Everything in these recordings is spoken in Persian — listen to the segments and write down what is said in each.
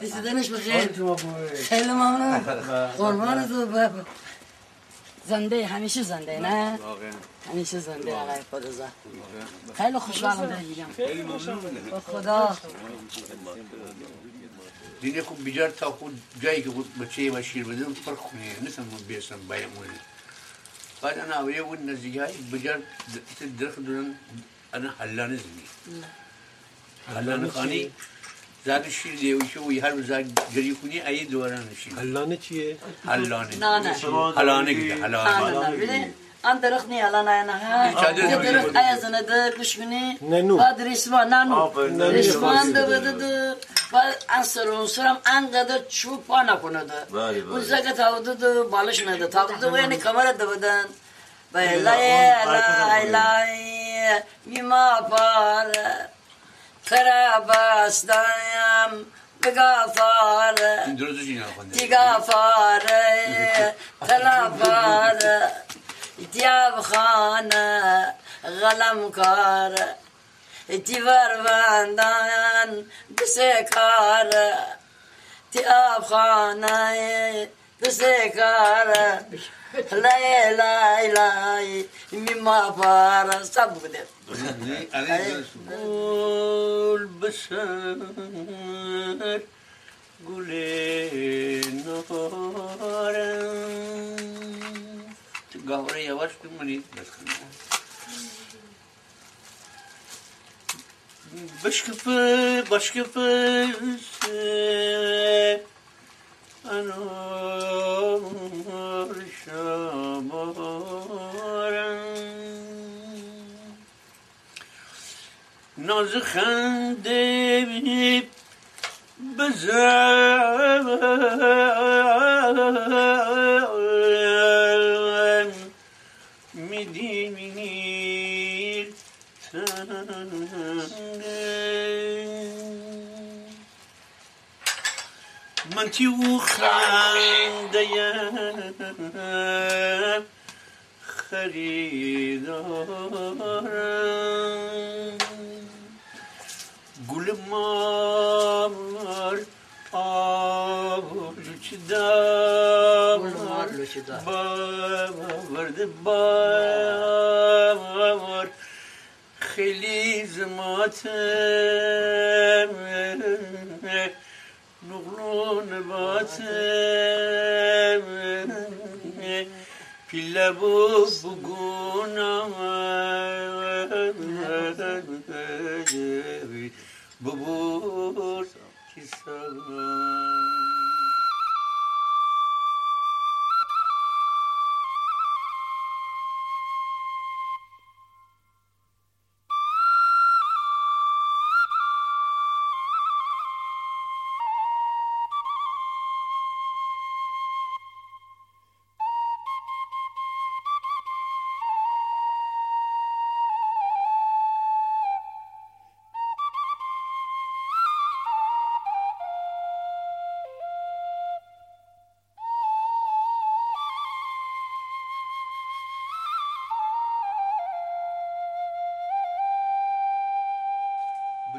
دیدنش بخیر خیلی ممنون قربان تو بابا زنده همیشه زنده نه همیشه زنده آقای خدازا خیلی در دیدم با خدا دیگه خب بیجار تا خود جایی که خود بچه و شیر بدم فرق کنه نیستم من بیستم بیامونی بعد انا اولیه اون نزدیک های بیجار درخت دارن انا حلانه زمین. حلانه خانی زاد شیر دیوشه و هر روز گری کنی ای دوران شیر. حلانه چیه؟ حلانه. نه نه. حلانه گیده حلانه. ببین آن درخت نی الان نه؟ ها چادر یه درخت بود. ای زنه ده کش کنی ننو. بعد ریسمان. ننو. ریسمان ده بده ده بعد ان اون سرم انقدر چوب پا نکنه ده. بله، بله. اون زگه تاوده ده بالش نده. تاوده ده وینی کمر ده بدن. بله لای لای میما پار ترا بستم بگافاره این درست چی نخونده تقافاره تلافاره دیاب خانه غلم کار. تیور بندان بسه کار تیاب خانه بسه کار لای لای لای میما پار سب بوده گل بسر گل نارم گاوره یواش بمونید بشکفه بشکفه انار شمارم ناز خنده بزن میدی مینیر من تیو خنده خریدارم. گل مار آلوچه دار باورده بار خیلی زماتم نقلون باتم پیله بو بگونم ببور کسام بجارکاریه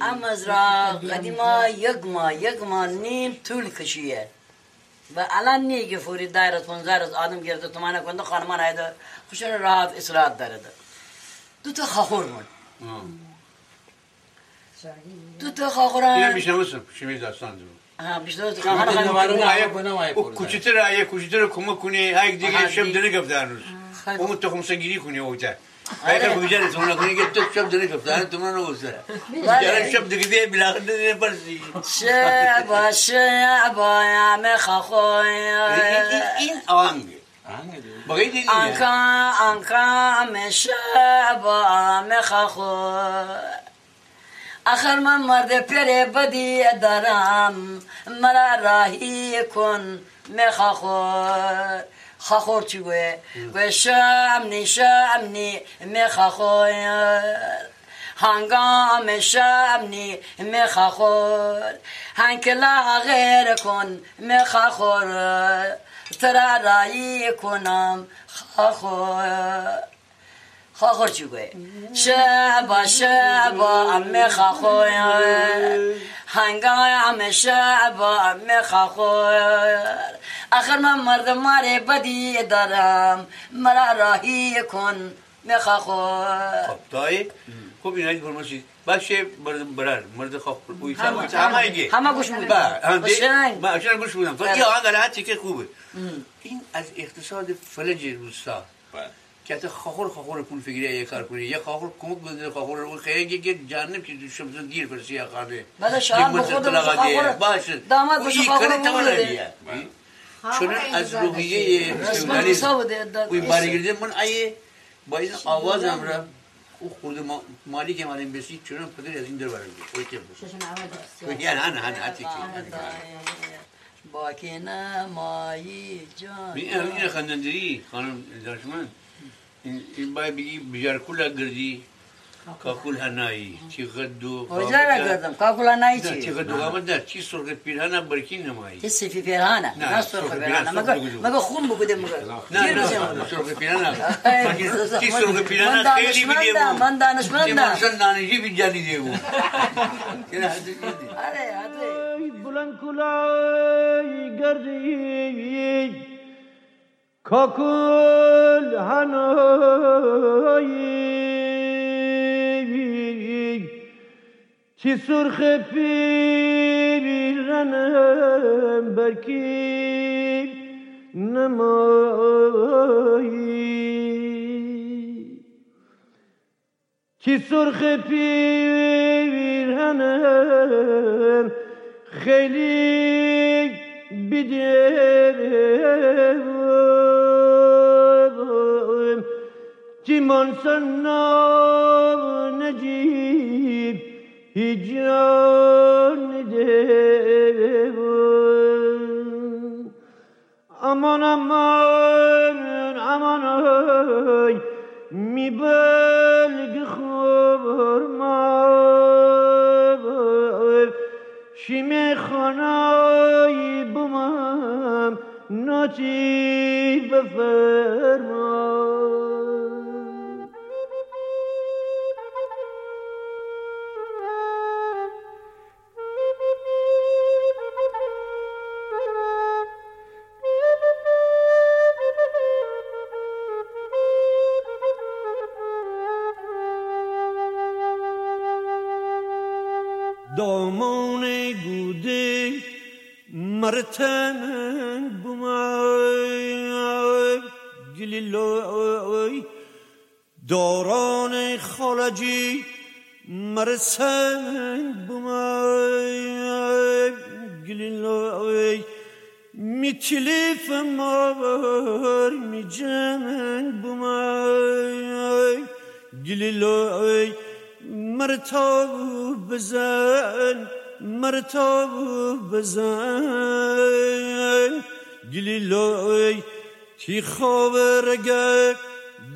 ام از را قدیما یک ماه یک ماه نیم طول کشیه و الان نیه که فوری دایره 15 روز آدم گرفته تو منه کنده خانمان هایده خوشن راحت اصلاحات داره دو تا خاخور من دو تا خاخور اینم هم میشنوستم شمی داستان دو کوچیتر آیه کوچیتر کمک کنی های دیگه آها، شب دیگه. دنه گفت در روز اون تخم سگیری کنی اوتا Belki bu güzel sonra kuni که تو شب داری کفتن تو من نگوسته بله. جرا شب دیگه بیا بلاخر دیگه پرسی شبا شبا یا مخخوی این آهنگه بقیه دیگه آنکا آنکا شبا مخخوی آخر من مرد پیر بدی دارم مرا راهی کن مخخور خخور چی گوه گوه شمنی شمنی مخخور هنگام شمنی مخخور هنکلا غیر کن مخخور ترا رایی کنم خخور خاخور چی گوه شبا شبا امی خاخور هنگام شبا امی خاخور آخر من مرد ماره بدی دارم. مرا راهی کن می خاخور خب دایی؟ خوب اینا این فرماشی باشه مرد برار مرد خواب بوی همه- ایگه همه گوش دی قشنگ. ما چرا گوش بودم تو بله. این آهنگ راحتی که خوبه. این از اقتصاد فلج روستا. که حتی خاخور خاخور پول فکری یه کار کنی. یه خاخور کمک بده خاخور رو خیلی که جانب که شب گیر فرسی خانه بله، شاید به خود رو خاخور- باشه. داماد بشه خاخور چون از روحیه رسمت فیودالیسم حساب ده- ده- وی بارگیرده من ایه با این آواز را او خورده ما مالی که مالیم بسی چون پدر از این در برم اوی که بود. یعنی هن هن حتی که. باکی نمایی جان. این این خندندری خانم دانشمند. این این باید بگی بجار کلا گردی. کاکول هنایی چی غدو وجه نگردم کاکولا نایی نه چی چی غدو قامت نه چی سرخ پیرهنه برکی نمایی چی سفی پیرهانه نه، سرخ پیرهانه پیرهان، مگه خون بگوده مگه نه نه. سرخ پیرهنه ای، چی من- سرخ من پیرهنه خیلی بیده دانشمندم، بود من دانشمندم. چی منشان نانجی بی جانی دیه بود کنه حتی دیدی آره آره بلند کلای گردی کاکل هنایی چی سرخ پیرنم برکی نمایی؟ کی سرخ پیرهنم خیلی بیدم کی منسن نجیب؟ دی جون دی بو امان آی می بل خبر ماو شی میخونای ب من نصیب گوده مرتن بومای گلیلای داران خالجی مرسن بومای گلیلای می تلیف مار می جمن بومای گلیلای مرتاب بزن مرتاب بزن. گلیلای تی خواب رگه؟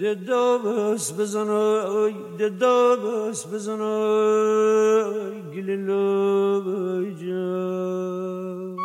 ده دابس بزنای ده دابس بزنای گلیلای جان.